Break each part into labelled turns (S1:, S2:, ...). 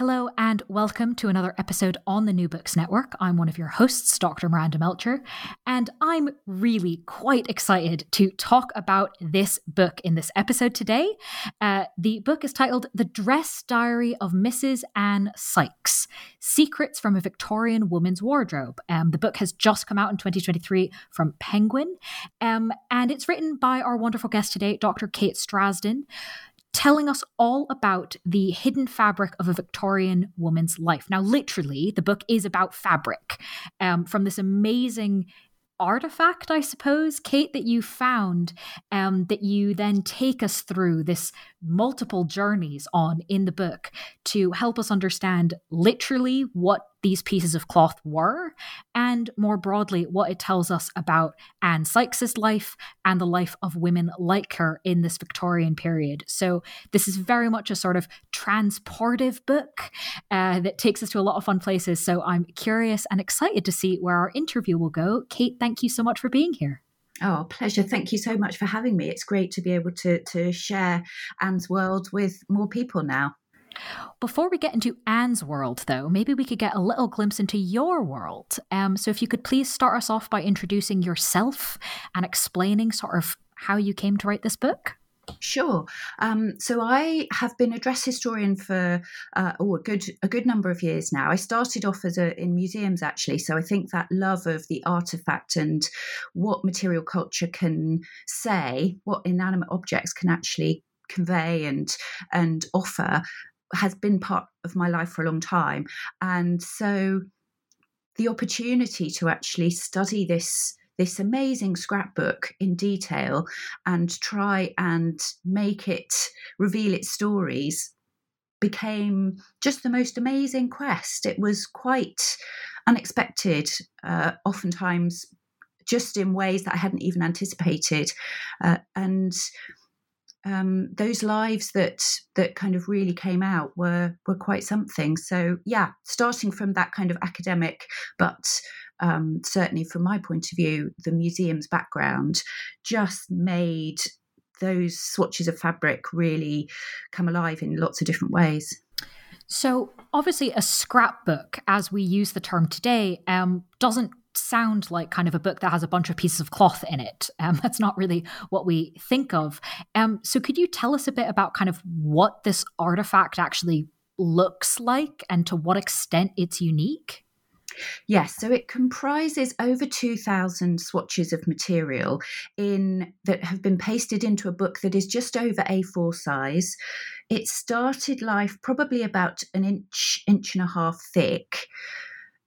S1: Hello, and welcome to another episode on the New Books Network. I'm one of your hosts, Dr. Miranda Melcher, and I'm really quite excited to talk about this book in this episode today. Uh, the book is titled The Dress Diary of Mrs. Anne Sykes Secrets from a Victorian Woman's Wardrobe. Um, the book has just come out in 2023 from Penguin, um, and it's written by our wonderful guest today, Dr. Kate Strasdin telling us all about the hidden fabric of a Victorian woman's life. Now, literally, the book is about fabric um, from this amazing artifact, I suppose, Kate, that you found um, that you then take us through this multiple journeys on in the book to help us understand literally what these pieces of cloth were, and more broadly, what it tells us about Anne Sykes's life and the life of women like her in this Victorian period. So, this is very much a sort of transportive book uh, that takes us to a lot of fun places. So, I'm curious and excited to see where our interview will go. Kate, thank you so much for being here.
S2: Oh, pleasure. Thank you so much for having me. It's great to be able to, to share Anne's world with more people now.
S1: Before we get into Anne's world, though, maybe we could get a little glimpse into your world. Um, so, if you could please start us off by introducing yourself and explaining sort of how you came to write this book.
S2: Sure. Um, so I have been a dress historian for uh, oh a good a good number of years now. I started off as a in museums actually, so I think that love of the artifact and what material culture can say, what inanimate objects can actually convey and and offer, has been part of my life for a long time, and so the opportunity to actually study this this amazing scrapbook in detail and try and make it reveal its stories became just the most amazing quest. It was quite unexpected, uh, oftentimes just in ways that I hadn't even anticipated. Uh, and um, those lives that that kind of really came out were were quite something. So yeah, starting from that kind of academic, but um, certainly from my point of view, the museum's background just made those swatches of fabric really come alive in lots of different ways.
S1: So, obviously, a scrapbook, as we use the term today, um, doesn't sound like kind of a book that has a bunch of pieces of cloth in it. Um, that's not really what we think of. Um, so, could you tell us a bit about kind of what this artifact actually looks like and to what extent it's unique?
S2: Yes, so it comprises over 2,000 swatches of material in that have been pasted into a book that is just over A4 size. It started life probably about an inch, inch and a half thick.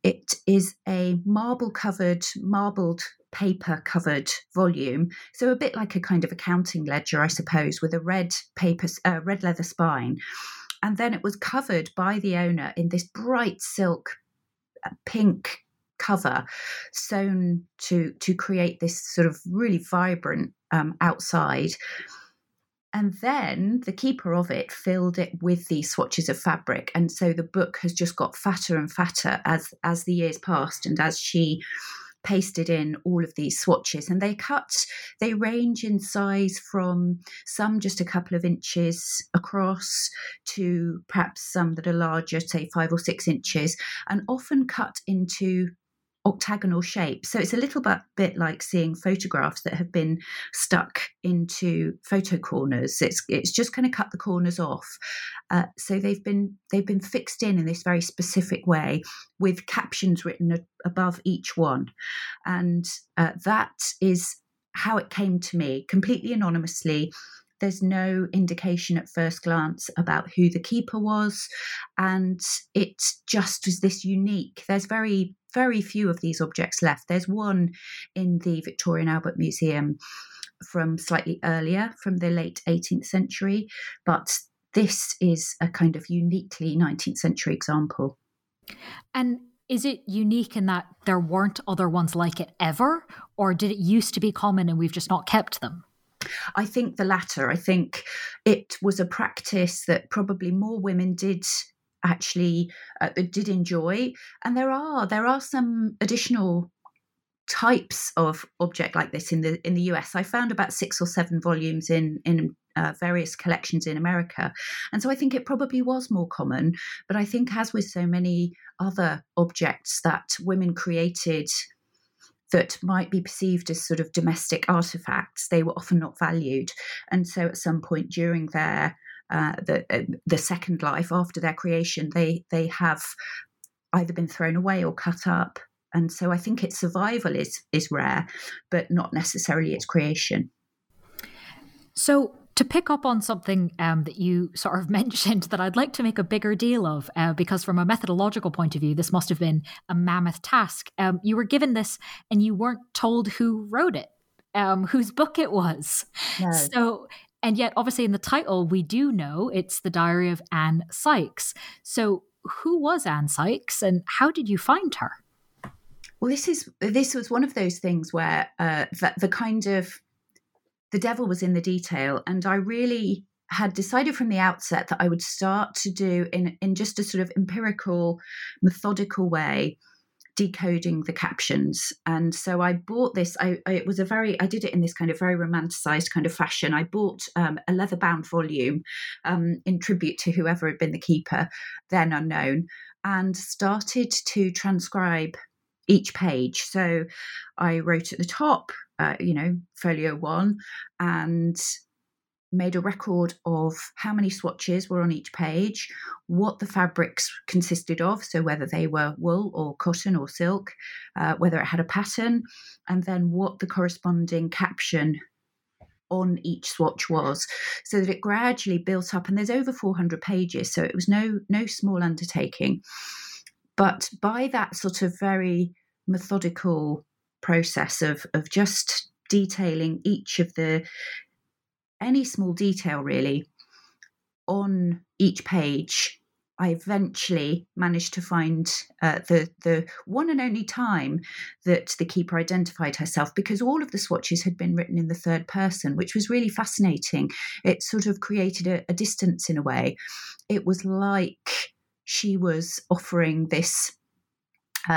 S2: It is a marble covered, marbled paper covered volume. So a bit like a kind of accounting ledger, I suppose, with a red paper, uh, red leather spine. And then it was covered by the owner in this bright silk pink cover sewn to to create this sort of really vibrant um, outside. And then the keeper of it filled it with these swatches of fabric. And so the book has just got fatter and fatter as as the years passed and as she pasted in all of these swatches and they cut they range in size from some just a couple of inches across to perhaps some that are larger say five or six inches and often cut into octagonal shape. So it's a little bit, bit like seeing photographs that have been stuck into photo corners. It's it's just kind of cut the corners off. Uh, so they've been they've been fixed in in this very specific way with captions written a, above each one, and uh, that is how it came to me completely anonymously there's no indication at first glance about who the keeper was. And it just was this unique, there's very, very few of these objects left. There's one in the Victoria and Albert Museum from slightly earlier, from the late 18th century. But this is a kind of uniquely 19th century example.
S1: And is it unique in that there weren't other ones like it ever, or did it used to be common and we've just not kept them?
S2: I think the latter. I think it was a practice that probably more women did actually uh, did enjoy and there are there are some additional types of object like this in the in the US. I found about six or seven volumes in in uh, various collections in America, and so I think it probably was more common. But I think, as with so many other objects that women created that might be perceived as sort of domestic artifacts, they were often not valued. And so at some point during their uh, the uh, the second life after their creation, they they have either been thrown away or cut up. And so I think its survival is is rare, but not necessarily its creation.
S1: So to pick up on something um, that you sort of mentioned that I'd like to make a bigger deal of, uh, because from a methodological point of view, this must have been a mammoth task. Um, you were given this and you weren't told who wrote it, um, whose book it was. No. So, and yet, obviously, in the title, we do know it's the Diary of Anne Sykes. So, who was Anne Sykes and how did you find her?
S2: Well, this is this was one of those things where uh, the, the kind of the devil was in the detail. And I really had decided from the outset that I would start to do in, in just a sort of empirical, methodical way decoding the captions. And so i bought this I, I, it was a very i did it in this kind of very romanticized kind of fashion. I bought um, a leather bound volume um, in tribute to whoever had been the keeper then unknown and started to transcribe each page. So i wrote at the top uh, you know, folio one, and made a record of how many swatches were on each page, what the fabrics consisted of, so whether they were wool or cotton or silk, uh, whether it had a pattern, and then what the corresponding caption on each swatch was so that it gradually built up. And there's over 400 pages so it was no no small undertaking. But by that sort of very methodical process of of just detailing each of the any small detail really on each page I eventually managed to find uh, the the one and only time that the keeper identified herself because all of the swatches had been written in the third person, which was really fascinating. It sort of created a, a distance in a way. It was like she was offering this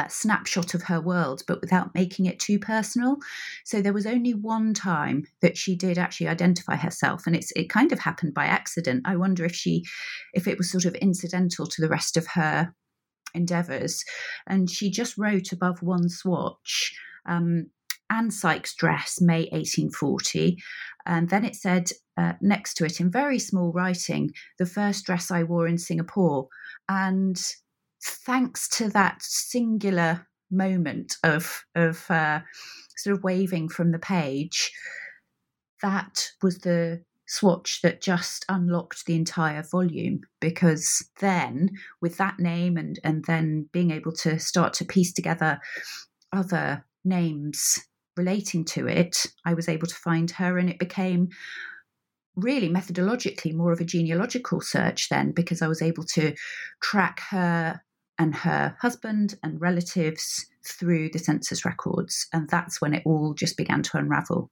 S2: snapshot of her world, but without making it too personal. So there was only one time that she did actually identify herself, and it's it kind of happened by accident. I wonder if she, if it was sort of incidental to the rest of her endeavours, and she just wrote above one swatch. Um, Anne Sykes' dress, May 1840. And then it said uh, next to it in very small writing, the first dress I wore in Singapore. And thanks to that singular moment of of uh, sort of waving from the page, that was the swatch that just unlocked the entire volume. Because then with that name and and then being able to start to piece together other names relating to it i was able to find her and it became really methodologically more of a genealogical search then because i was able to track her and her husband and relatives through the census records. And that's when it all just began to unravel.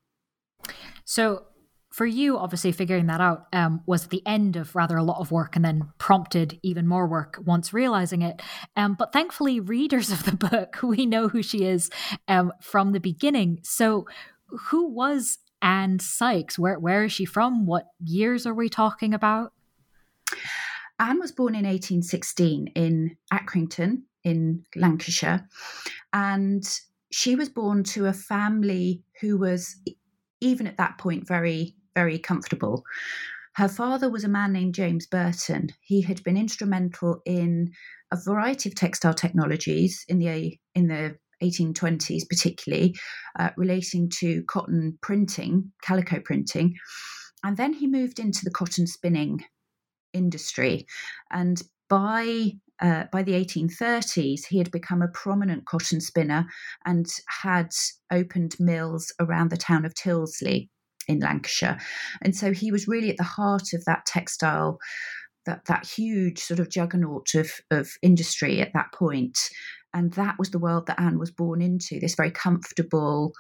S1: So, for you, obviously, figuring that out um, was the end of rather a lot of work and then prompted even more work once realizing it. Um, but thankfully, readers of the book, we know who she is um, from the beginning. So, who was Anne Sykes? Where, where is she from? What years are we talking about?
S2: Anne was born in 1816 in Accrington in Lancashire. And she was born to a family who was, even at that point, very very comfortable. Her father was a man named James Burton. He had been instrumental in a variety of textile technologies in the in the 1820s, particularly uh, relating to cotton printing, calico printing, and then he moved into the cotton spinning industry. And by uh, by the 1830s, he had become a prominent cotton spinner and had opened mills around the town of Tyldesley in Lancashire. And so he was really at the heart of that textile, that, that huge sort of juggernaut of, of industry at that point. And that was the world that Anne was born into, this very comfortable,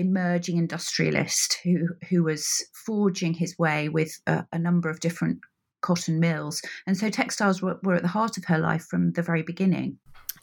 S2: emerging industrialist who, who was forging his way with a, a number of different cotton mills. And so textiles were, were at the heart of her life from the very beginning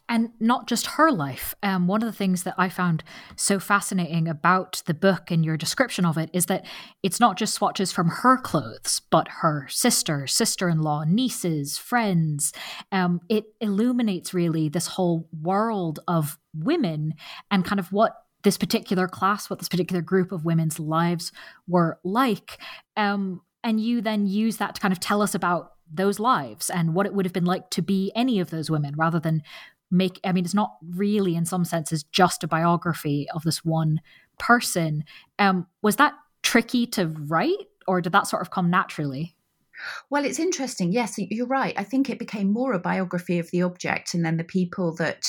S1: and not just her life. Um, one of the things that I found so fascinating about the book and your description of it is that it's not just swatches from her clothes, but her sister, sister in law, nieces, friends. Um, it illuminates really this whole world of women and kind of what this particular class, what this particular group of women's lives were like. Um, and you then use that to kind of tell us about those lives and what it would have been like to be any of those women rather than make i mean it's not really in some senses just a biography of this one person um was that tricky to write or did that sort of come naturally
S2: well, it's interesting. Yes, you're right. I think it became more a biography of the object and then the people that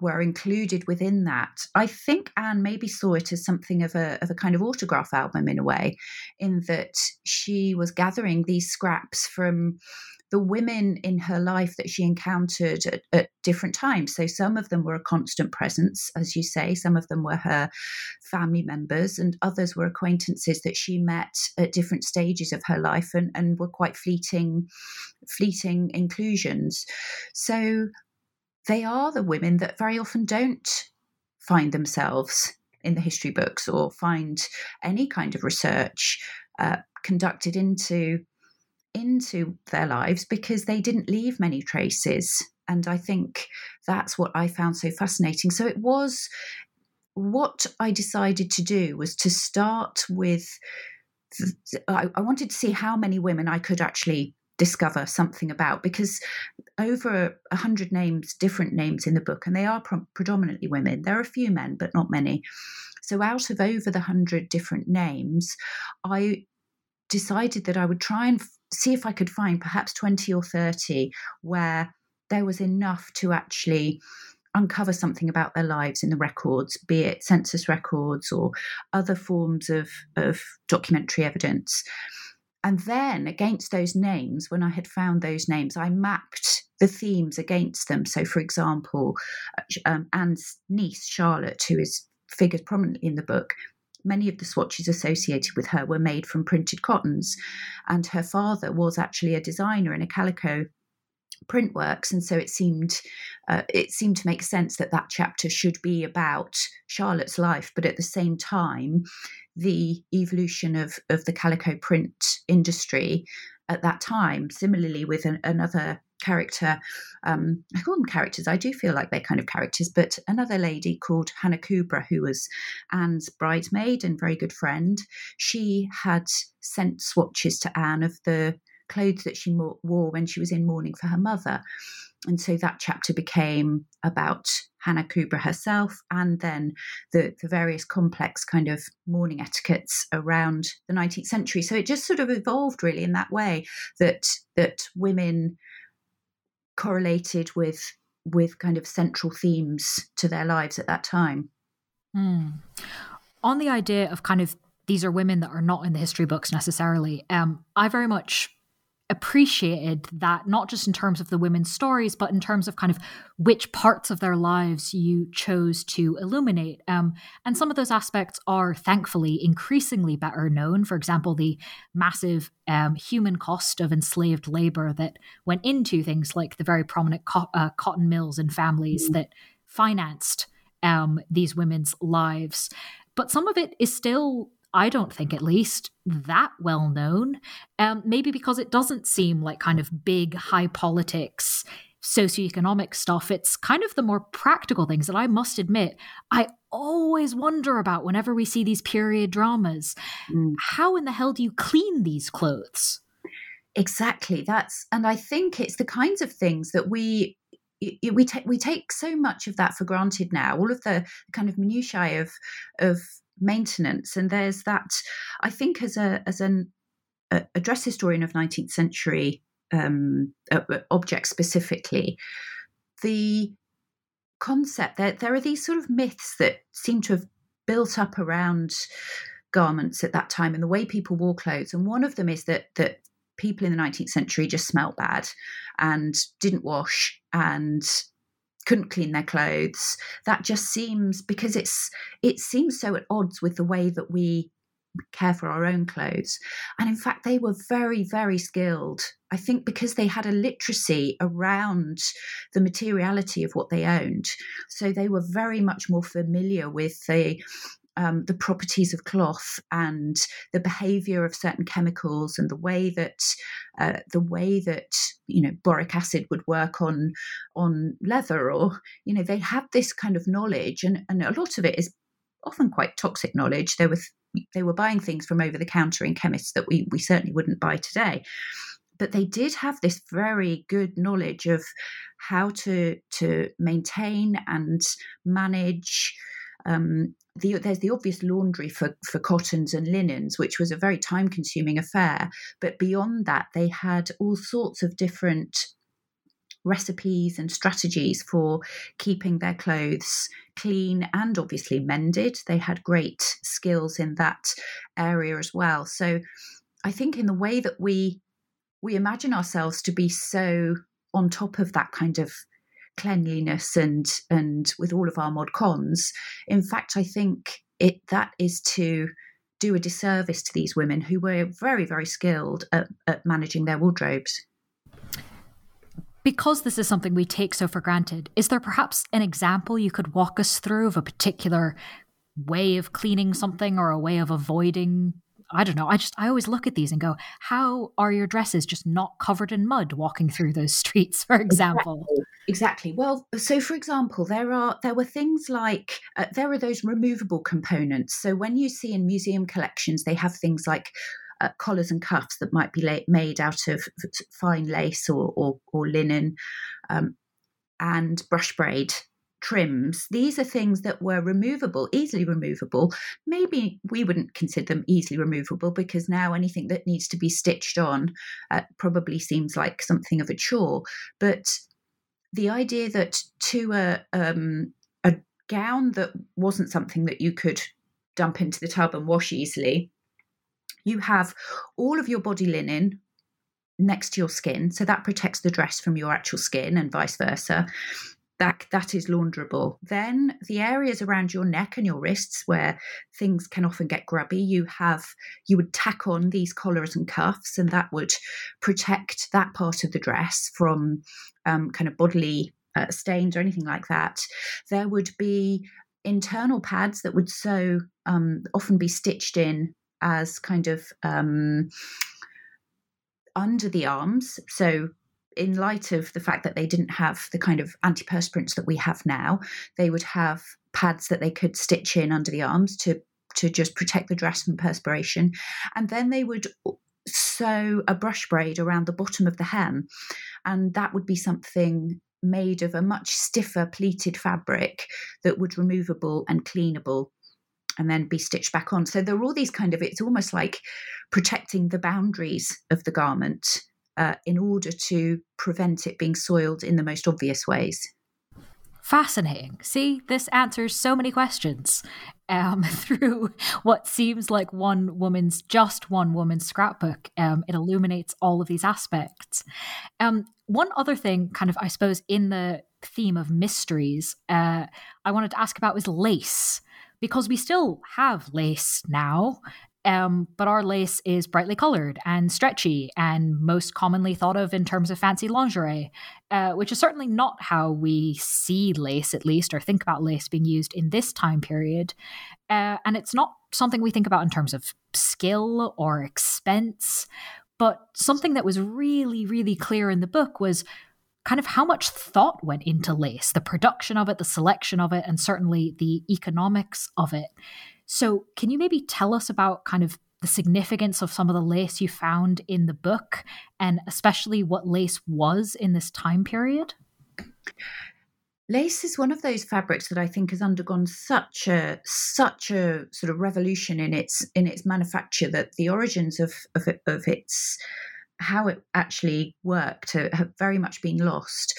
S2: were included within that. I think Anne maybe saw it as something of a of a kind of autograph album in a way, in that she was gathering these scraps from the women in her life that she encountered at, at, different times. So some of them were a constant presence, as you say, some of them were her family members, and others were acquaintances that she met at different stages of her life and, and were quite fleeting, fleeting inclusions. So they are the women that very often don't find themselves in the history books or find any kind of research uh, conducted into into their lives because they didn't leave many traces. And I think that's what I found so fascinating. So it was what I decided to do was to start with. I, wanted to see how many women I could actually discover something about because over a hundred names, different names in the book, and they are predominantly women. There are a few men, but not many. So out of over the hundred different names, I decided that I would try and see if I could find perhaps 20 or 30 where there was enough to actually uncover something about their lives in the records, be it census records or other forms of, of documentary evidence. And then against those names, when I had found those names, I mapped the themes against them. So, for example, uh, um, Anne's niece, Charlotte, who is figured prominently in the book, many of the swatches associated with her were made from printed cottons. And her father was actually a designer in a calico print works and so it seemed uh, it seemed to make sense that that chapter should be about charlotte's life but at the same time the evolution of of the calico print industry at that time similarly with an, another character. Um, I call them characters. I do feel like they're kind of characters, but another lady called Hannah Kubra, who was Anne's bridesmaid and very good friend, she had sent swatches to Anne of the clothes that she wore when she was in mourning for her mother. And so that chapter became about Hannah Kubra herself and then the, the various complex kind of mourning etiquettes around the 19th century. So it just sort of evolved really in that way that that women correlated with with kind of central themes to their lives at that time.
S1: Mm. On the idea of kind of these are women that are not in the history books necessarily, um, I very much appreciated that not just in terms of the women's stories, but in terms of kind of which parts of their lives you chose to illuminate. Um, and some of those aspects are thankfully increasingly better known. For example, the massive um, human cost of enslaved labor that went into things like the very prominent co- uh, cotton mills and families mm-hmm. that financed um, these women's lives. But some of it is still I don't think, at least, that well known. Um, maybe because it doesn't seem like kind of big, high politics, socioeconomic stuff. It's kind of the more practical things that I must admit I always wonder about whenever we see these period dramas. Mm. How in the hell do you clean these clothes?
S2: Exactly. That's, and I think it's the kinds of things that we we take we take so much of that for granted now. All of the kind of minutiae of of maintenance. And there's that, I think, as a as an a, a dress historian of 19th century um, uh, objects specifically, the concept that there are these sort of myths that seem to have built up around garments at that time and the way people wore clothes. And one of them is that that people in the 19th century just smelt bad and didn't wash and couldn't clean their clothes. That just seems because it's it seems so at odds with the way that we care for our own clothes. And in fact, they were very, very skilled. I think because they had a literacy around the materiality of what they owned. So they were very much more familiar with the um, the properties of cloth and the behavior of certain chemicals and the way that uh, the way that you know boric acid would work on on leather or you know they had this kind of knowledge and and a lot of it is often quite toxic knowledge. They were they were buying things from over the counter in chemists that we we certainly wouldn't buy today. But they did have this very good knowledge of how to to maintain and manage um, the, there's the obvious laundry for, for cottons and linens, which was a very time consuming affair. But beyond that, they had all sorts of different recipes and strategies for keeping their clothes clean and obviously mended. They had great skills in that area as well. So I think in the way that we we imagine ourselves to be so on top of that kind of cleanliness and and with all of our mod cons in fact i think it that is to do a disservice to these women who were very very skilled at, at managing their wardrobes.
S1: Because this is something we take so for granted is there perhaps an example you could walk us through of a particular way of cleaning something or a way of avoiding I don't know. I just I always look at these and go, how are your dresses just not covered in mud walking through those streets, for example?
S2: Exactly. exactly. Well, so for example, there are there were things like uh, there are those removable components. So when you see in museum collections, they have things like uh, collars and cuffs that might be la- made out of fine lace or or, or linen, um, and brush braid trims, these are things that were removable, easily removable. Maybe we wouldn't consider them easily removable because now anything that needs to be stitched on uh, probably seems like something of a chore. But the idea that to a um, a gown that wasn't something that you could dump into the tub and wash easily, you have all of your body linen next to your skin, so that protects the dress from your actual skin and vice versa that that is launderable. Then the areas around your neck and your wrists where things can often get grubby, you have you would tack on these collars and cuffs, and that would protect that part of the dress from um, kind of bodily uh, stains or anything like that. There would be internal pads that would so um, often be stitched in as kind of um, under the arms, so in light of the fact that they didn't have the kind of antiperspirants that we have now, they would have pads that they could stitch in under the arms to to just protect the dress from perspiration, and then they would sew a brush braid around the bottom of the hem, and that would be something made of a much stiffer pleated fabric that would removable and cleanable and then be stitched back on. So there are all these kind of, it's almost like protecting the boundaries of the garment uh, in order to prevent it being soiled in the most obvious ways.
S1: Fascinating. See, this answers so many questions um, through what seems like one woman's, just one woman's scrapbook. Um, it illuminates all of these aspects. Um, one other thing, kind of, I suppose, in the theme of mysteries, uh, I wanted to ask about was lace because we still have lace now. Um, but our lace is brightly colored and stretchy and most commonly thought of in terms of fancy lingerie, uh, which is certainly not how we see lace, at least, or think about lace being used in this time period. Uh, and it's not something we think about in terms of skill or expense. But something that was really, really clear in the book was kind of how much thought went into lace, the production of it, the selection of it, and certainly the economics of it. So, can you maybe tell us about kind of the significance of some of the lace you found in the book, and especially what lace was in this time period?
S2: Lace is one of those fabrics that I think has undergone such a such a sort of revolution in its in its manufacture that the origins of of, it, of its how it actually worked have very much been lost.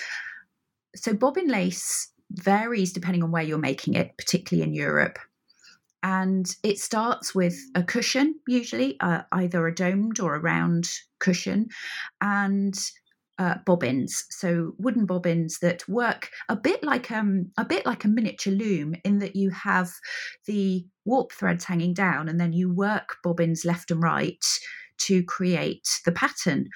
S2: So bobbin lace varies depending on where you're making it, particularly in Europe and it starts with a cushion, usually uh, either a domed or a round cushion, and uh, bobbins. So wooden bobbins that work a bit like um a bit like a miniature loom in that you have the warp threads hanging down, and then you work bobbins left and right to create the pattern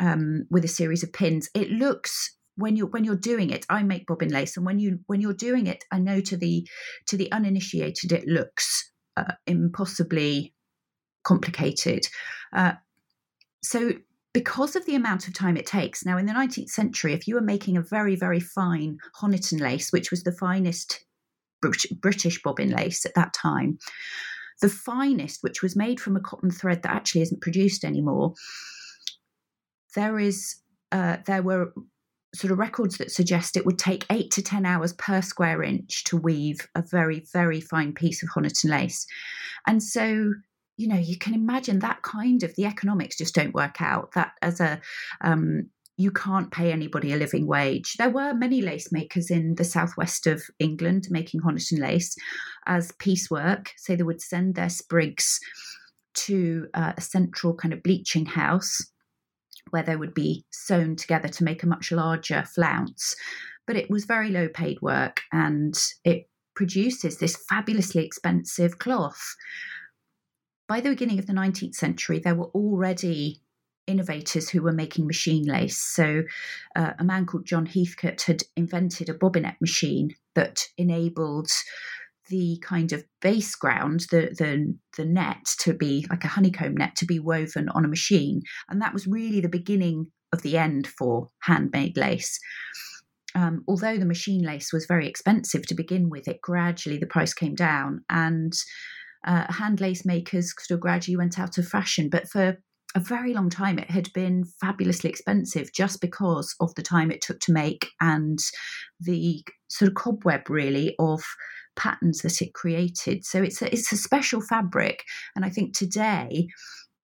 S2: um, with a series of pins. It looks when you're when you're doing it i make bobbin lace and when you when you're doing it i know to the to the uninitiated it looks uh, impossibly complicated. Uh, so because of the amount of time it takes now in the 19th century if you were making a very very fine honiton lace which was the finest british bobbin lace at that time the finest which was made from a cotton thread that actually isn't produced anymore there is uh, there were sort of records that suggest it would take eight to 10 hours per square inch to weave a very, very fine piece of Honiton lace. And so, you know, you can imagine that kind of the economics just don't work out. That as a, um, you can't pay anybody a living wage. There were many lace makers in the southwest of England making Honiton lace as piecework. So they would send their sprigs to uh, a central kind of bleaching house where they would be sewn together to make a much larger flounce. But it was very low paid work and it produces this fabulously expensive cloth. By the beginning of the 19th century, there were already innovators who were making machine lace. So, uh, a man called John Heathcote had invented a bobbinet machine that enabled the kind of base ground, the, the the net to be like a honeycomb net to be woven on a machine, and that was really the beginning of the end for handmade lace. Um, although the machine lace was very expensive to begin with, it gradually the price came down, and uh, hand lace makers sort of gradually went out of fashion. But for a very long time, it had been fabulously expensive just because of the time it took to make and the sort of cobweb, really, of patterns that it created. So it's a, it's a special fabric. And I think today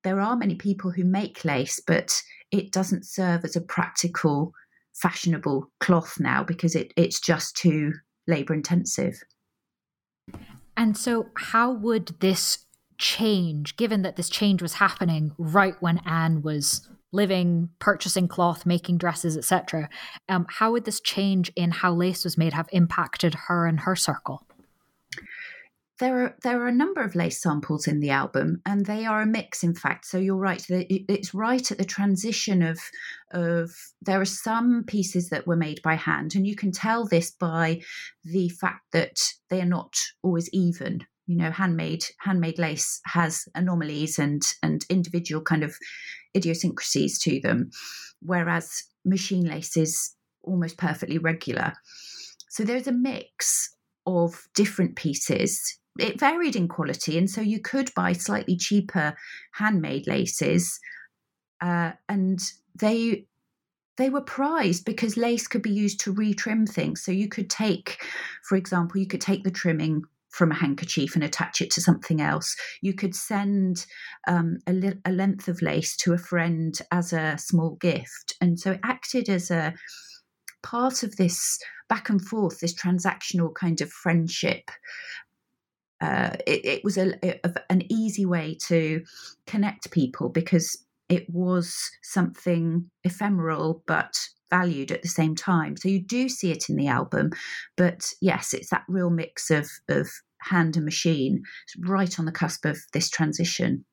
S2: there are many people who make lace, but it doesn't serve as a practical, fashionable cloth now because it, it's just too labor intensive.
S1: And so, how would this change, given that this change was happening right when Anne was living, purchasing cloth, making dresses, etc.? Um, how would this change in how lace was made have impacted her and her circle?
S2: There are there are a number of lace samples in the album, and they are a mix. In fact, so you're right. It's right at the transition of of there are some pieces that were made by hand, and you can tell this by the fact that they are not always even. You know, handmade handmade lace has anomalies and and individual kind of idiosyncrasies to them, whereas machine lace is almost perfectly regular. So there's a mix of different pieces it varied in quality, and so you could buy slightly cheaper handmade laces, uh, and they they were prized because lace could be used to retrim things. So you could take, for example, you could take the trimming from a handkerchief and attach it to something else. You could send um, a, li- a, length of lace to a friend as a small gift, and so it acted as a part of this back and forth, this transactional kind of friendship. Uh, it, it, was a, a, an easy way to connect people because it was something ephemeral but valued at the same time. So you do see it in the album, but yes, it's that real mix of of hand and machine, it's right on the cusp of this transition.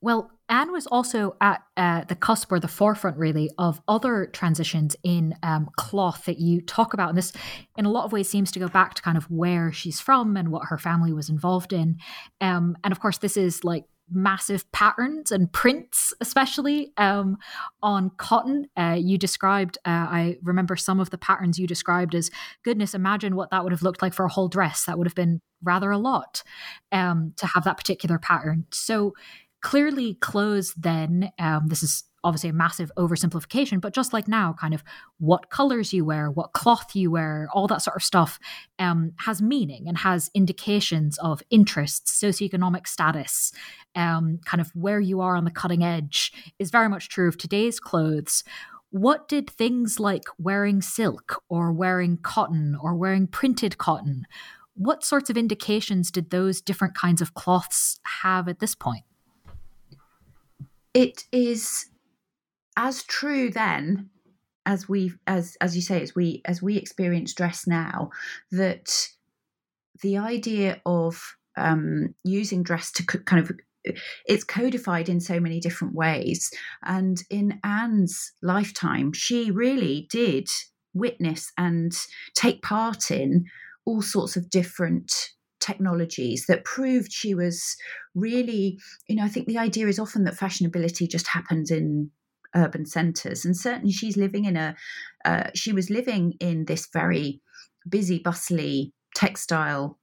S1: Well, Anne was also at uh, the cusp or the forefront, really, of other transitions in um, cloth that you talk about. And this, in a lot of ways, seems to go back to kind of where she's from and what her family was involved in. Um, and of course, this is like massive patterns and prints, especially um, on cotton. Uh, you described, uh, I remember some of the patterns you described as goodness, imagine what that would have looked like for a whole dress. That would have been rather a lot um, to have that particular pattern. So clearly, clothes then, um, this is obviously a massive oversimplification, but just like now, kind of what colors you wear, what cloth you wear, all that sort of stuff um, has meaning and has indications of interests, socioeconomic status, um, kind of where you are on the cutting edge is very much true of today's clothes. What did things like wearing silk or wearing cotton or wearing printed cotton, what sorts of indications did those different kinds of cloths have at this point?
S2: It is as true then as we as as you say as we as we experience dress now that the idea of um, using dress to kind of it's codified in so many different ways. And in anne's lifetime she really did witness and take part in all sorts of different technologies that proved she was really you know i think the idea is often that fashionability just happens in urban centres. And certainly she's living in a, uh, she was living in this very busy, bustly textile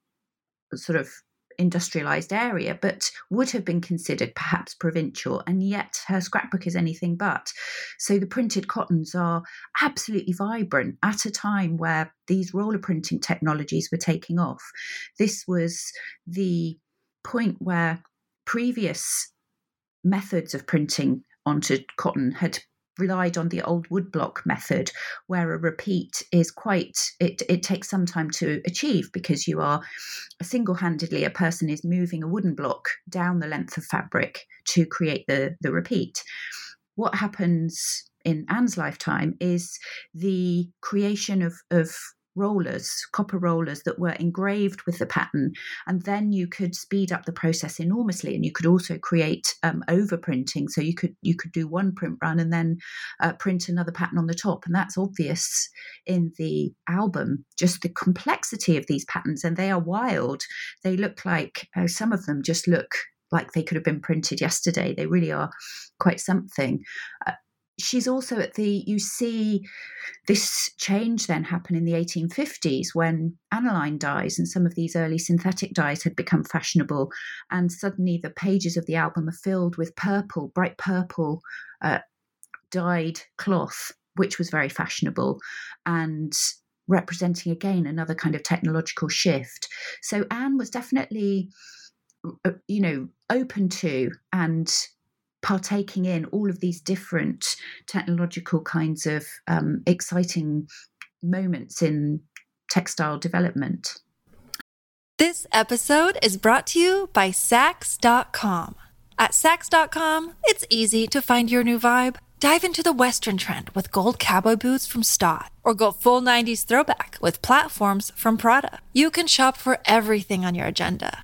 S2: sort of industrialized area, but would have been considered perhaps provincial, and yet her scrapbook is anything but. So the printed cottons are absolutely vibrant at a time where these roller printing technologies were taking off. This was the point where previous methods of printing onto cotton had relied on the old woodblock method where a repeat is quite it, it takes some time to achieve because you are single-handedly a person is moving a wooden block down the length of fabric to create the the repeat. What happens in anne's lifetime is the creation of of rollers, copper rollers that were engraved with the pattern. And then you could speed up the process enormously. And you could also create um, overprinting. So you could you could do one print run and then uh, print another pattern on the top. And that's obvious in the album, just the complexity of these patterns. And they are wild. They look like uh, some of them just look like they could have been printed yesterday. They really are quite something. Uh, she's also at the you see this change then happen in the 1850s when aniline dyes and some of these early synthetic dyes had become fashionable and suddenly the pages of the album are filled with purple bright purple uh, dyed cloth which was very fashionable and representing again another kind of technological shift. So anne was definitely uh, you know open to and partaking in all of these different technological kinds of um, exciting moments in textile development.
S3: This episode is brought to you by Saks.com. At Saks.com, it's easy to find your new vibe. Dive into the Western trend with gold cowboy boots from Staud, or go full 90s throwback with platforms from Prada. You can shop for everything on your agenda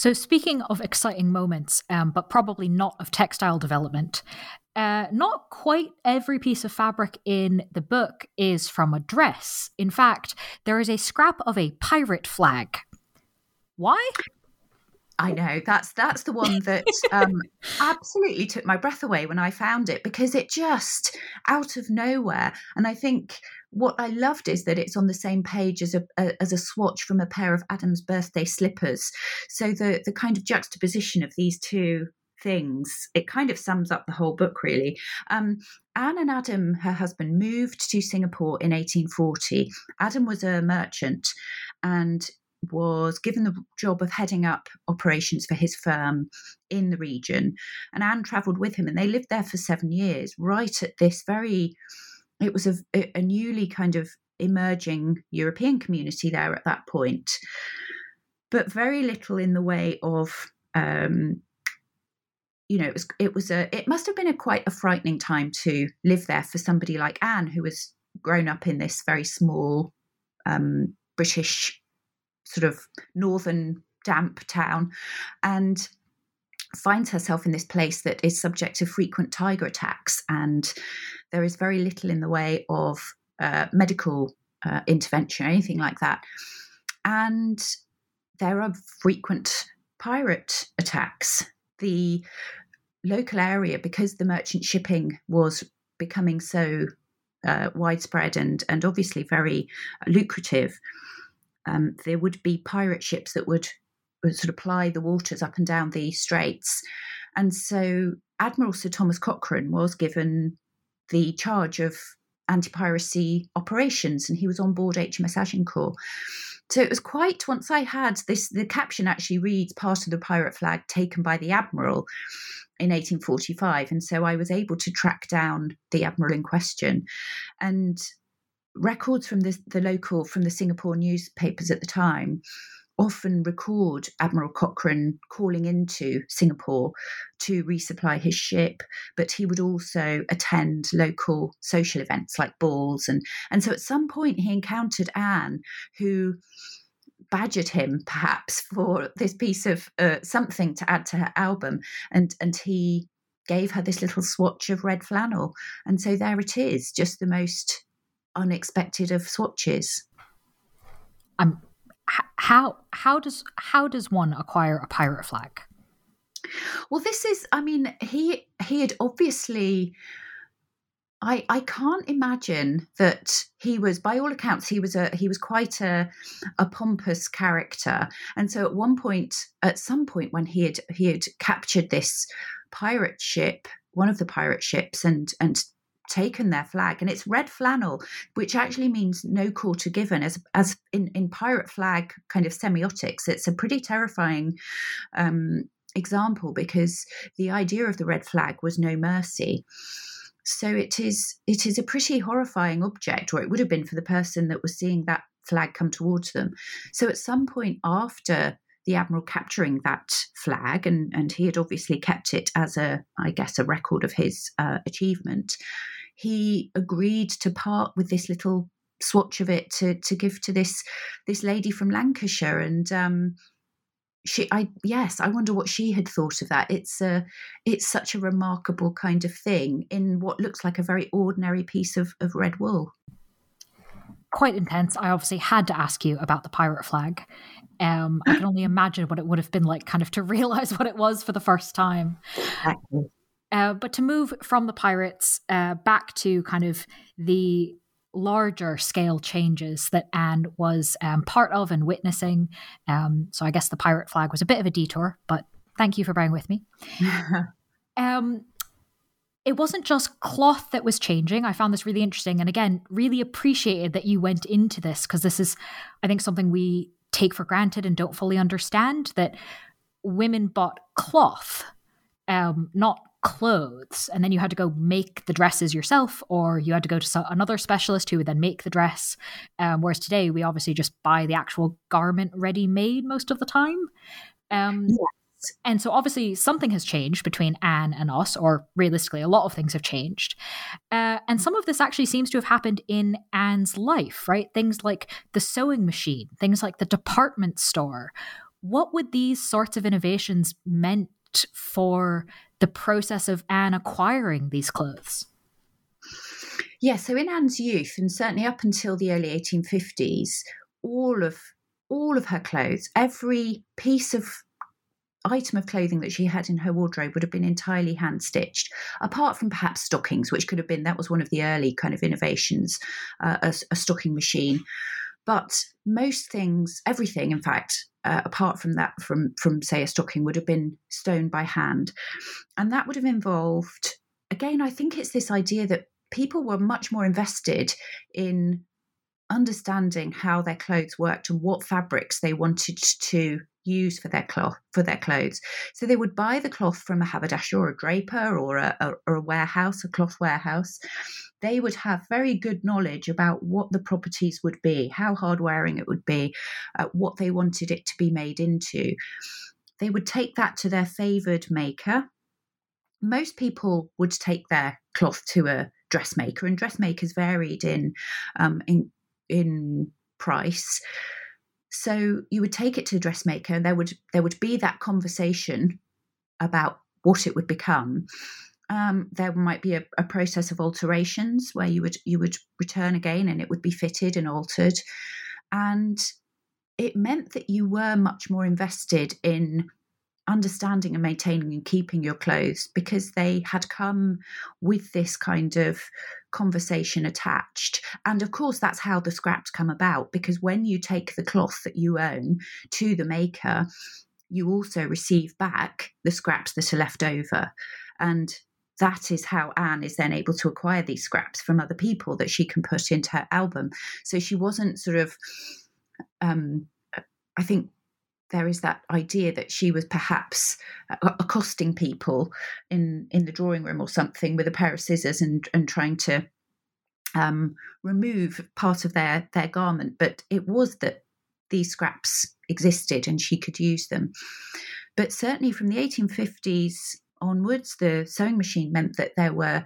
S1: So, speaking of exciting moments, um, but probably not of textile development, uh, not quite every piece of fabric in the book is from a dress. In fact, there is a scrap of a pirate flag. Why?
S2: I know that's that's the one that um, absolutely took my breath away when I found it because it just out of nowhere. And I think what I loved is that it's on the same page as a, a, as a swatch from a pair of Adam's birthday slippers. So the the kind of juxtaposition of these two things it kind of sums up the whole book really. Um, Anne and Adam, her husband, moved to Singapore in 1840. Adam was a merchant, and was given the job of heading up operations for his firm in the region. And Anne travelled with him, and they lived there for seven years, right at this very, it was a, a newly kind of emerging European community there at that point, but very little in the way of. Um, you know, it was it was a it must have been a quite a frightening time to live there for somebody like Anne, who was grown up in this very small um, British sort of northern damp town and finds herself in this place that is subject to frequent tiger attacks and there is very little in the way of uh, medical uh, intervention or anything like that. And there are frequent pirate attacks. The local area because the merchant shipping was becoming so uh, widespread and and obviously very lucrative um, there would be pirate ships that would, would sort of ply the waters up and down the straits. And so Admiral Sir Thomas Cochrane was given the charge of anti piracy operations, and he was on board HMS Agincourt. So it was quite, once I had this, the caption actually reads part of the pirate flag taken by the Admiral in 1845. And so I was able to track down the Admiral in question. And records from the, the local, from the Singapore newspapers at the time, often record Admiral Cochrane calling into Singapore to resupply his ship, but he would also attend local social events like balls. And, and so at some point he encountered Anne, who badgered him perhaps for this piece of uh, something to add to her album. And, and he gave her this little swatch of red flannel. And so there it is, just the most unexpected of swatches.
S1: Um, how how does how does one acquire a pirate flag?
S2: Well, this is. I mean, he he had obviously. I, I can't imagine that he was by all accounts he was a he was quite a a pompous character and so at one point at some point when he had he had captured this pirate ship one of the pirate ships and and taken their flag and it's red flannel which actually means no quarter given as as in in pirate flag kind of semiotics it's a pretty terrifying um, example because the idea of the red flag was no mercy. So it is it is a pretty horrifying object or it would have been for the person that was seeing that flag come towards them. So at some point after the admiral capturing that flag and and he had obviously kept it as a i guess a record of his uh, achievement he agreed to part with this little swatch of it to to give to this this lady from Lancashire. And um she I yes I wonder what she had thought of that. It's a it's such a remarkable kind of thing in what looks like a very ordinary piece of of red wool.
S1: Quite intense. I obviously had to ask you about the pirate flag. Um I can only imagine what it would have been like kind of to realize what it was for the first time. Exactly. Uh, but to move from the pirates uh, back to kind of the larger scale changes that Anne was um, part of and witnessing. Um, so I guess the pirate flag was a bit of a detour, but thank you for bearing with me. um, it wasn't just cloth that was changing. I found this really interesting. And again, really appreciated that you went into this because this is, I think, something we take for granted and don't fully understand that women bought cloth, um, not clothes and then you had to go make the dresses yourself or you had to go to another specialist who would then make the dress. Um, whereas today we obviously just buy the actual garment ready made most of the time. Um, yes. and so obviously something has changed between anne and us or realistically a lot of things have changed. Uh, and some of this actually seems to have happened in anne's life right? Things like the sewing machine things like the department store. What would these sorts of innovations meant for the process of Anne acquiring these clothes?
S2: Yeah, so in Anne's youth, and certainly up until the early 1850s, all of all of her clothes, every piece of item of clothing that she had in her wardrobe would have been entirely hand stitched, apart from perhaps stockings, which could have been that was one of the early kind of innovations, uh, a, a, stocking machine. But most things, everything, in fact, uh, apart from that, from from say a stocking, would have been sewn by hand, and that would have involved. Again, I think it's this idea that people were much more invested in understanding how their clothes worked and what fabrics they wanted to use for their cloth for their clothes. So they would buy the cloth from a haberdasher or a draper or a, a, or a warehouse, a cloth warehouse. They would have very good knowledge about what the properties would be, how hard wearing it would be, uh, what they wanted it to be made into. They would take that to their favoured maker. Most people would take their cloth to a dressmaker, and dressmakers varied in um, in in price. So you would take it to the dressmaker, and there would there would be that conversation about what it would become. Um, there might be a, a, process of alterations where you would you would return again, and it would be fitted and altered, and it meant that you were much more invested in understanding and maintaining and keeping your clothes because they had come with this kind of conversation attached. And of course, that's how the scraps come about because when you take the cloth that you own to the maker, you also receive back the scraps that are left over. And that is how Anne is then able to acquire these scraps from other people that she can put into her album. So she wasn't sort of, um, I think there is that idea that she was perhaps uh, accosting people in in the drawing room or something with a pair of scissors and and trying to um, remove part of their their garment. But it was that these scraps existed and she could use them. But certainly from the 1850s onwards the sewing machine meant that there were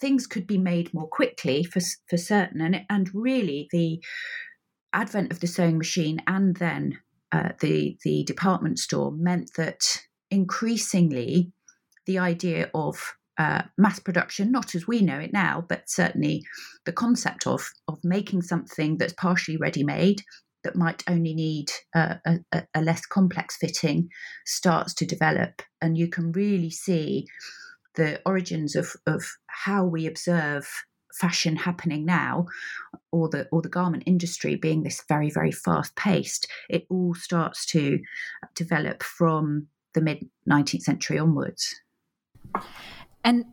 S2: things could be made more quickly for for certain. And and really the advent of the sewing machine and then uh, the the department store meant that increasingly the idea of uh, mass production, not as we know it now, but certainly the concept of of making something that's partially ready made that might only need a, a, less complex fitting starts to develop, and you can really see the origins of of how we observe fashion happening now or the or the garment industry being this very very fast paced it all starts to develop from the mid 19th century onwards.
S1: And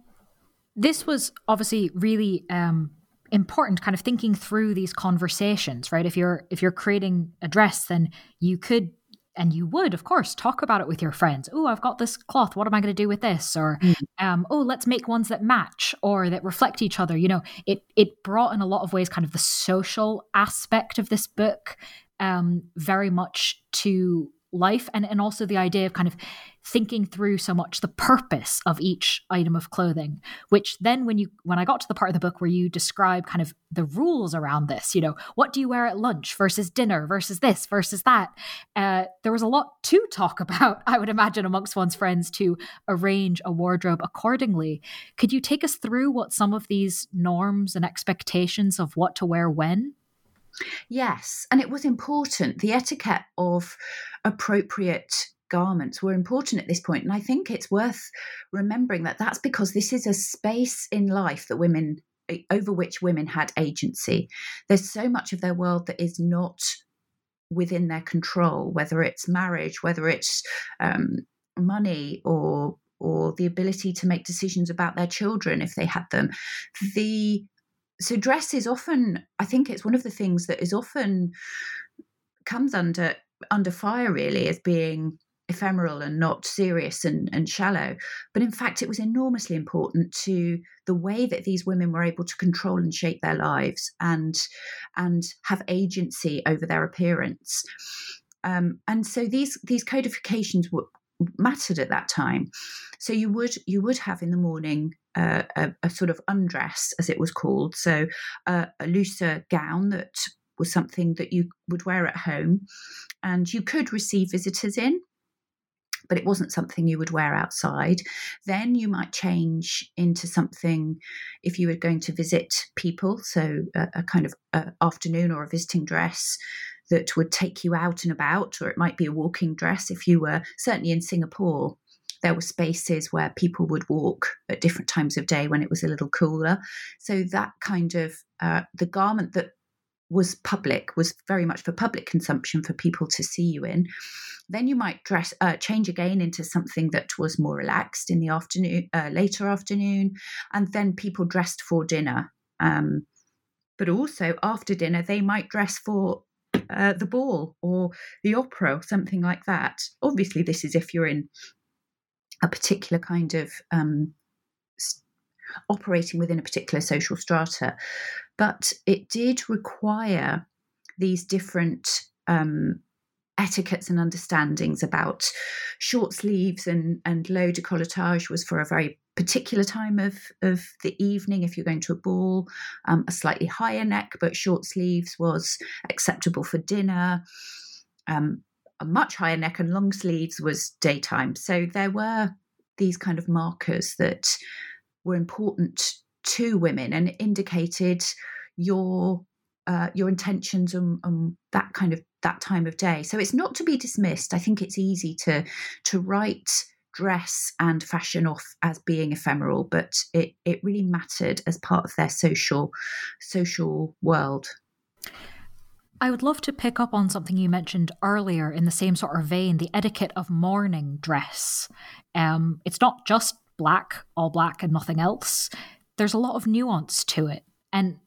S1: this was obviously really um, important kind of thinking through these conversations right? If you're if you're creating a dress then you could and you would of course talk about it with your friends. Oh i've got this cloth. What am i going to do with this? or mm. um, oh let's make ones that match or that reflect each other. You know it it brought in a lot of ways kind of the social aspect of this book um, very much to life and, and also the idea of kind of thinking through so much the purpose of each item of clothing which then when you when i got to the part of the book where you describe kind of the rules around this you know what do you wear at lunch versus dinner versus this versus that uh, there was a lot to talk about i would imagine amongst one's friends to arrange a wardrobe accordingly. Could you take us through what some of these norms and expectations of what to wear when
S2: Yes, and it was important. The etiquette of appropriate garments were important at this point and i think it's worth remembering that that's because this is a space in life that women over which women had agency. There's so much of their world that is not within their control whether it's marriage whether it's um, money or or the ability to make decisions about their children if they had them. The so dress is often i think it's one of the things that is often comes under under fire really as being ephemeral and not serious and, and shallow. But in fact it was enormously important to the way that these women were able to control and shape their lives and and have agency over their appearance. Um, and so these these codifications were, mattered at that time so you would you would have in the morning a, a, sort of undress, as it was called. So uh, a looser gown that was something that you would wear at home, and you could receive visitors in but it wasn't something you would wear outside. Then you might change into something if you were going to visit people, so a, a kind of afternoon or a visiting dress that would take you out and about, or it might be a walking dress if you were certainly in Singapore. There were spaces where people would walk at different times of day when it was a little cooler. So that kind of uh, the garment that was public was very much for public consumption for people to see you in then you might dress uh, change again into something that was more relaxed in the afternoon uh, later afternoon and then people dressed for dinner um, but also after dinner they might dress for uh, the ball or the opera or something like that obviously this is if you're in a particular kind of um, operating within a particular social strata. But it did require these different um, etiquettes and understandings about short sleeves and, and low decolletage was for a very particular time of, of the evening if you're going to a ball. Um, a slightly higher neck but short sleeves was acceptable for dinner. Um, a much higher neck and long sleeves was daytime. So there were these kind of markers that were important to women and indicated your uh, your intentions and, on that kind of that time of day. So it's not to be dismissed. I think it's easy to to write dress and fashion off as being ephemeral, but it it really mattered as part of their social social world.
S1: I would love to pick up on something you mentioned earlier in the same sort of vein, the etiquette of mourning dress. Um, it's not just black, all black, and nothing else. There's a lot of nuance to it. And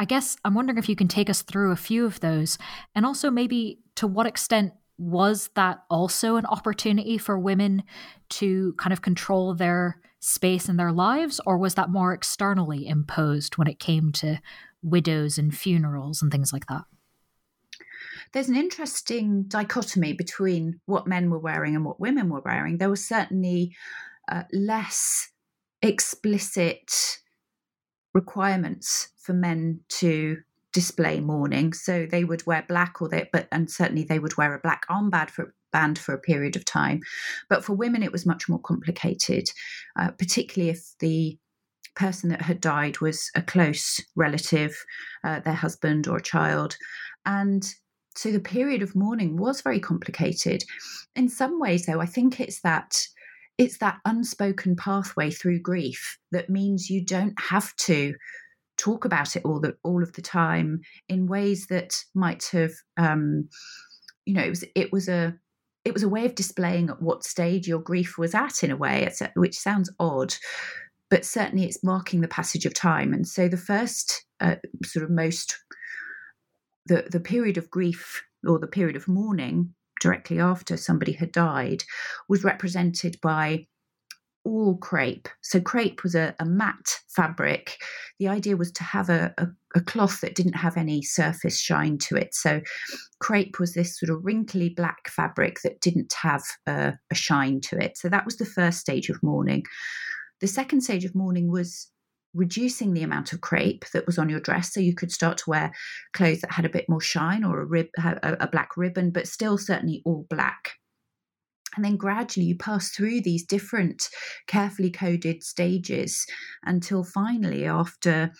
S1: I guess I'm wondering if you can take us through a few of those, and also maybe to what extent was that also an opportunity for women to kind of control their space in their lives, or was that more externally imposed when it came to widows and funerals and things like that?
S2: There's an interesting dichotomy between what men were wearing and what women were wearing. There was certainly uh, less explicit requirements for men to display mourning. So they would wear black, or they, but and certainly they would wear a black armband for band for a period of time. But for women, it was much more complicated, uh, particularly if the person that had died was a close relative, uh, their husband or a child, and so the period of mourning was very complicated. In some ways, though, I think it's that it's that unspoken pathway through grief that means you don't have to talk about it all the all of the time in ways that might have um, you know it was it was a it was a way of displaying at what stage your grief was at in a way which sounds odd but certainly it's marking the passage of time. And so the first uh, sort of most the the period of grief or the period of mourning directly after somebody had died was represented by all crepe. So crepe was a, a matte fabric. The idea was to have a, a, a, cloth that didn't have any surface shine to it. So crepe was this sort of wrinkly black fabric that didn't have a, a shine to it. So that was the first stage of mourning. The second stage of mourning was reducing the amount of crepe that was on your dress. So you could start to wear clothes that had a bit more shine or a rib a, a black ribbon but still certainly all black. And then gradually you pass through these different carefully coded stages until finally after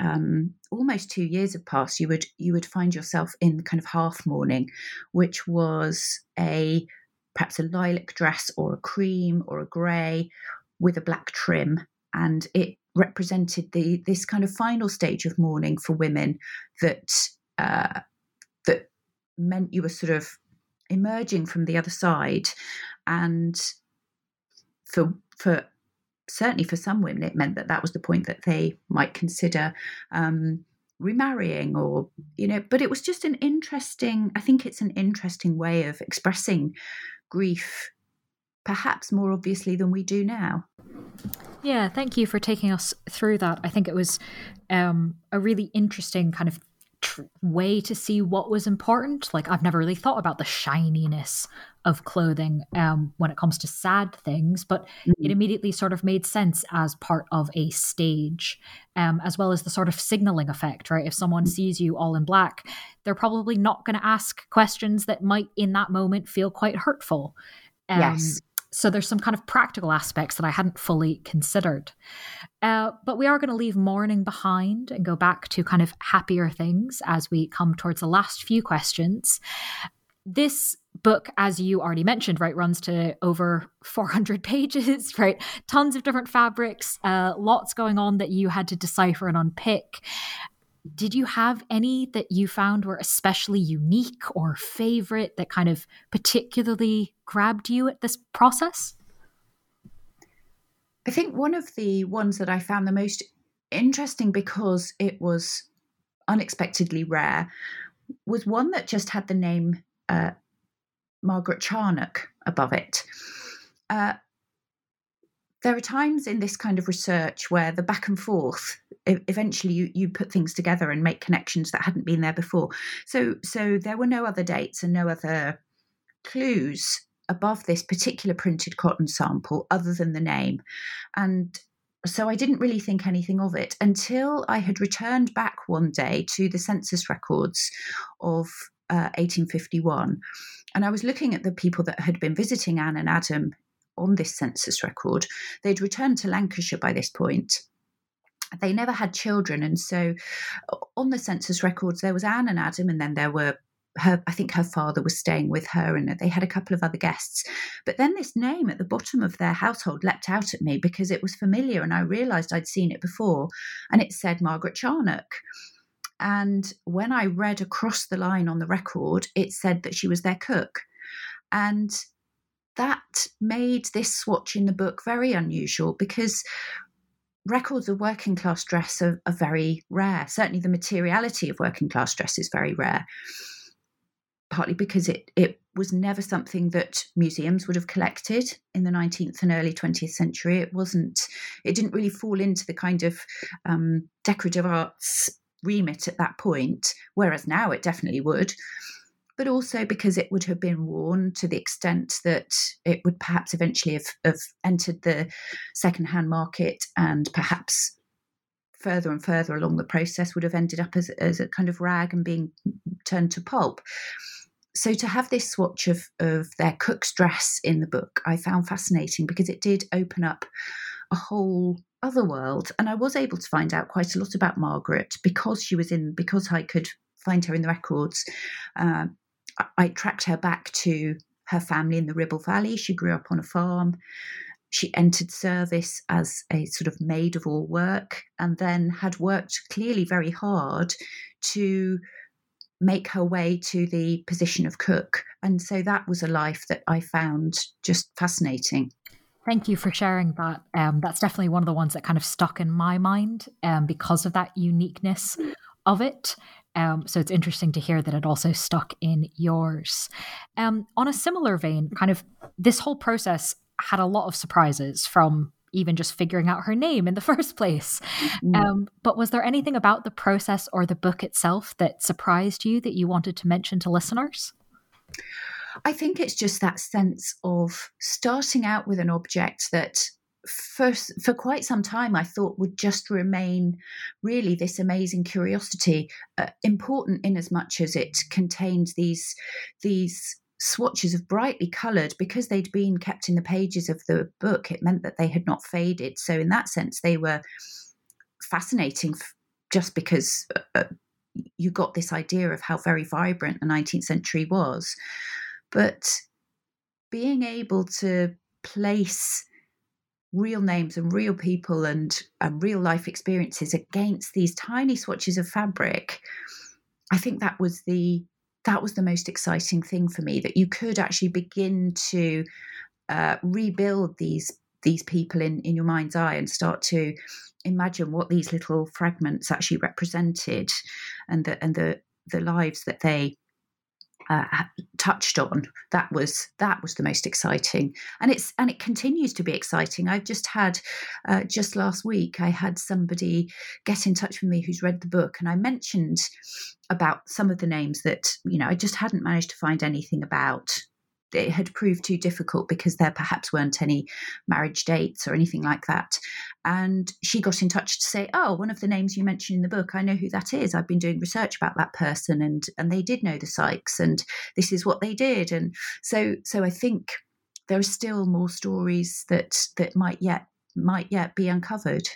S2: um, almost two years have passed you would you would find yourself in kind of half mourning which was a perhaps a lilac dress or a cream or a grey with a black trim. And it represented the this kind of final stage of mourning for women that uh, that meant you were sort of emerging from the other side, and for for certainly for some women it meant that that was the point that they might consider um, remarrying or you know but it was just an interesting i think it's an interesting way of expressing grief perhaps more obviously than we do now.
S1: Yeah, thank you for taking us through that. I think it was um, a really interesting kind of tr- way to see what was important. Like I've never really thought about the shininess of clothing um, when it comes to sad things, but mm-hmm. it immediately sort of made sense as part of a stage, um, as well as the sort of signaling effect, right? If someone sees you all in black, they're probably not going to ask questions that might, in that moment, feel quite hurtful.
S2: Um, yes.
S1: So there's some kind of practical aspects that I hadn't fully considered. Uh, but we are going to leave mourning behind and go back to kind of happier things as we come towards the last few questions. This book, as you already mentioned, right, runs to over 400 pages, right? Tons of different fabrics, uh, lots going on that you had to decipher and unpick. Did you have any that you found were especially unique or favorite that kind of particularly grabbed you at this process?
S2: I think one of the ones that I found the most interesting because it was unexpectedly rare was one that just had the name uh, Margaret Charnock above it. Uh, there are times in this kind of research where the back and forth eventually you, you put things together and make connections that hadn't been there before so so there were no other dates and no other clues above this particular printed cotton sample other than the name and so I didn't really think anything of it until I had returned back one day to the census records of uh, 1851. And I was looking at the people that had been visiting Anne and Adam on this census record. They'd returned to Lancashire by this point. They never had children. And so uh, on the census records, there was Anne and Adam, and then there were her, I think her father was staying with her, and they had a couple of other guests. But then this name at the bottom of their household leapt out at me because it was familiar, and I realised I'd seen it before, and it said Margaret Charnock. And when I read across the line on the record, it said that she was their cook. And that made this swatch in the book very unusual because records of working class dress are, are, very rare. Certainly, the materiality of working class dress is very rare, partly because it, it was never something that museums would have collected in the 19th and early 20th century. It wasn't, it didn't really fall into the kind of um, decorative arts remit at that point, whereas now it definitely would but also because it would have been worn to the extent that it would perhaps eventually have, have entered the second-hand market and perhaps further and further along the process would have ended up as, as a kind of rag and being turned to pulp. So to have this swatch of, of their cook's dress in the book, I found fascinating because it did open up a whole other world. And I was able to find out quite a lot about Margaret because she was in, because I could find her in the records. Uh, I tracked her back to her family in the Ribble Valley. She grew up on a farm. She entered service as a sort of maid of all work and then had worked clearly very hard to make her way to the position of cook. And so that was a life that I found just fascinating.
S1: Thank you for sharing that. Um, that's definitely one of the ones that kind of stuck in my mind um, because of that uniqueness of it. Um, so it's interesting to hear that it also stuck in yours. Um, on a similar vein, kind of this whole process had a lot of surprises from even just figuring out her name in the first place. Mm. Um, but was there anything about the process or the book itself that surprised you that you wanted to mention to listeners?
S2: I think it's just that sense of starting out with an object that for for quite some time I thought would just remain really this amazing curiosity, uh, important in as much as it contained these these swatches of brightly coloured because they'd been kept in the pages of the book. It meant that they had not faded. So in that sense, they were fascinating, just because. Uh, uh, you got this idea of how very vibrant the 19th century was. But being able to place real names and real people and, and real life experiences against these tiny swatches of fabric i think that was the that was the most exciting thing for me that you could actually begin to uh, rebuild these these people in in your mind's eye and start to imagine what these little fragments actually represented and the and the the lives that they uh, touched on that was that was the most exciting. And it's and it continues to be exciting. I've just had uh, just last week i had somebody get in touch with me who's read the book and i mentioned about some of the names that you know i just hadn't managed to find anything about it had proved too difficult because there perhaps weren't any marriage dates or anything like that. And she got in touch to say, "Oh, one of the names you mentioned in the book, I know who that is. I've been doing research about that person, and and they did know the Sykes, and this is what they did." And so, so I think there are still more stories that that might yet might yet be uncovered.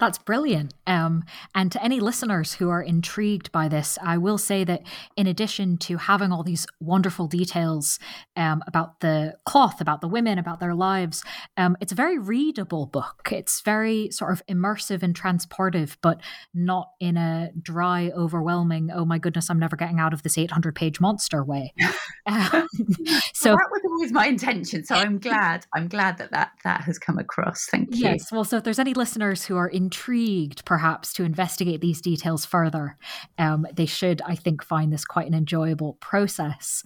S1: That's brilliant. Um, and to any listeners who are intrigued by this, I will say that in addition to having all these wonderful details um, about the cloth, about the women, about their lives, um, it's a very readable book. It's very sort of immersive and transportive, but not in a dry, overwhelming, oh my goodness, I'm never getting out of this 800 page monster way.
S2: Um, so well, that was always my intention. So I'm glad, I'm glad that that, that has come across. Thank you.
S1: Yes. Well, so if there's any listeners who are intrigued, perhaps, to investigate these details further, um, they should, I think, find this quite an enjoyable process.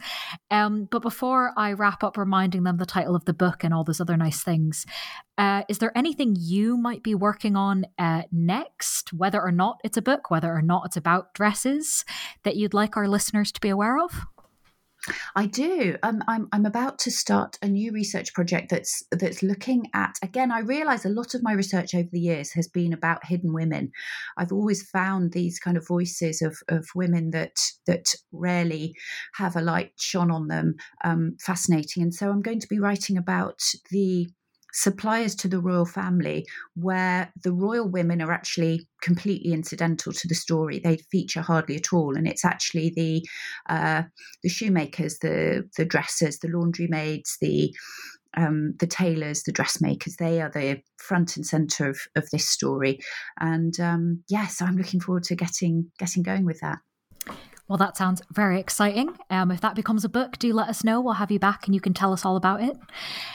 S1: Um, but before I wrap up reminding them the title of the book and all those other nice things, uh, is there anything you might be working on uh, next, whether or not it's a book, whether or not it's about dresses, that you'd like our listeners to be aware of?
S2: I do. Um, I'm I'm about to start a new research project that's that's looking at again. I realise a lot of my research over the years has been about hidden women. I've always found these kind of voices of of women that that rarely have a light shone on them um, fascinating, and so I'm going to be writing about the suppliers to the royal family where the royal women are actually completely incidental to the story. They feature hardly at all, and it's actually the uh, the shoemakers, the the dressers, the laundry maids, the um, the tailors, the dressmakers, they are the front and center of, of this story. And um, yes, yeah, so I'm looking forward to getting getting going with that.
S1: Well, that sounds very exciting. Um, if that becomes a book, do let us know. We'll have you back and you can tell us all about it.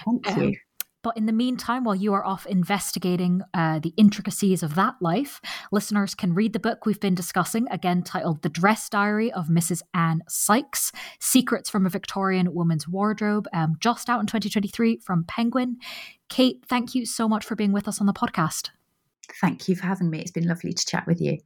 S2: Thank you.
S1: But in the meantime, while you are off investigating uh, the intricacies of that life, listeners can read the book we've been discussing, again titled The Dress Diary of Mrs. Anne Sykes Secrets from a Victorian Woman's Wardrobe, um, just out in 2023 from Penguin. Kate, thank you so much for being with us on the podcast.
S2: Thank you for having me. It's been lovely to chat with you.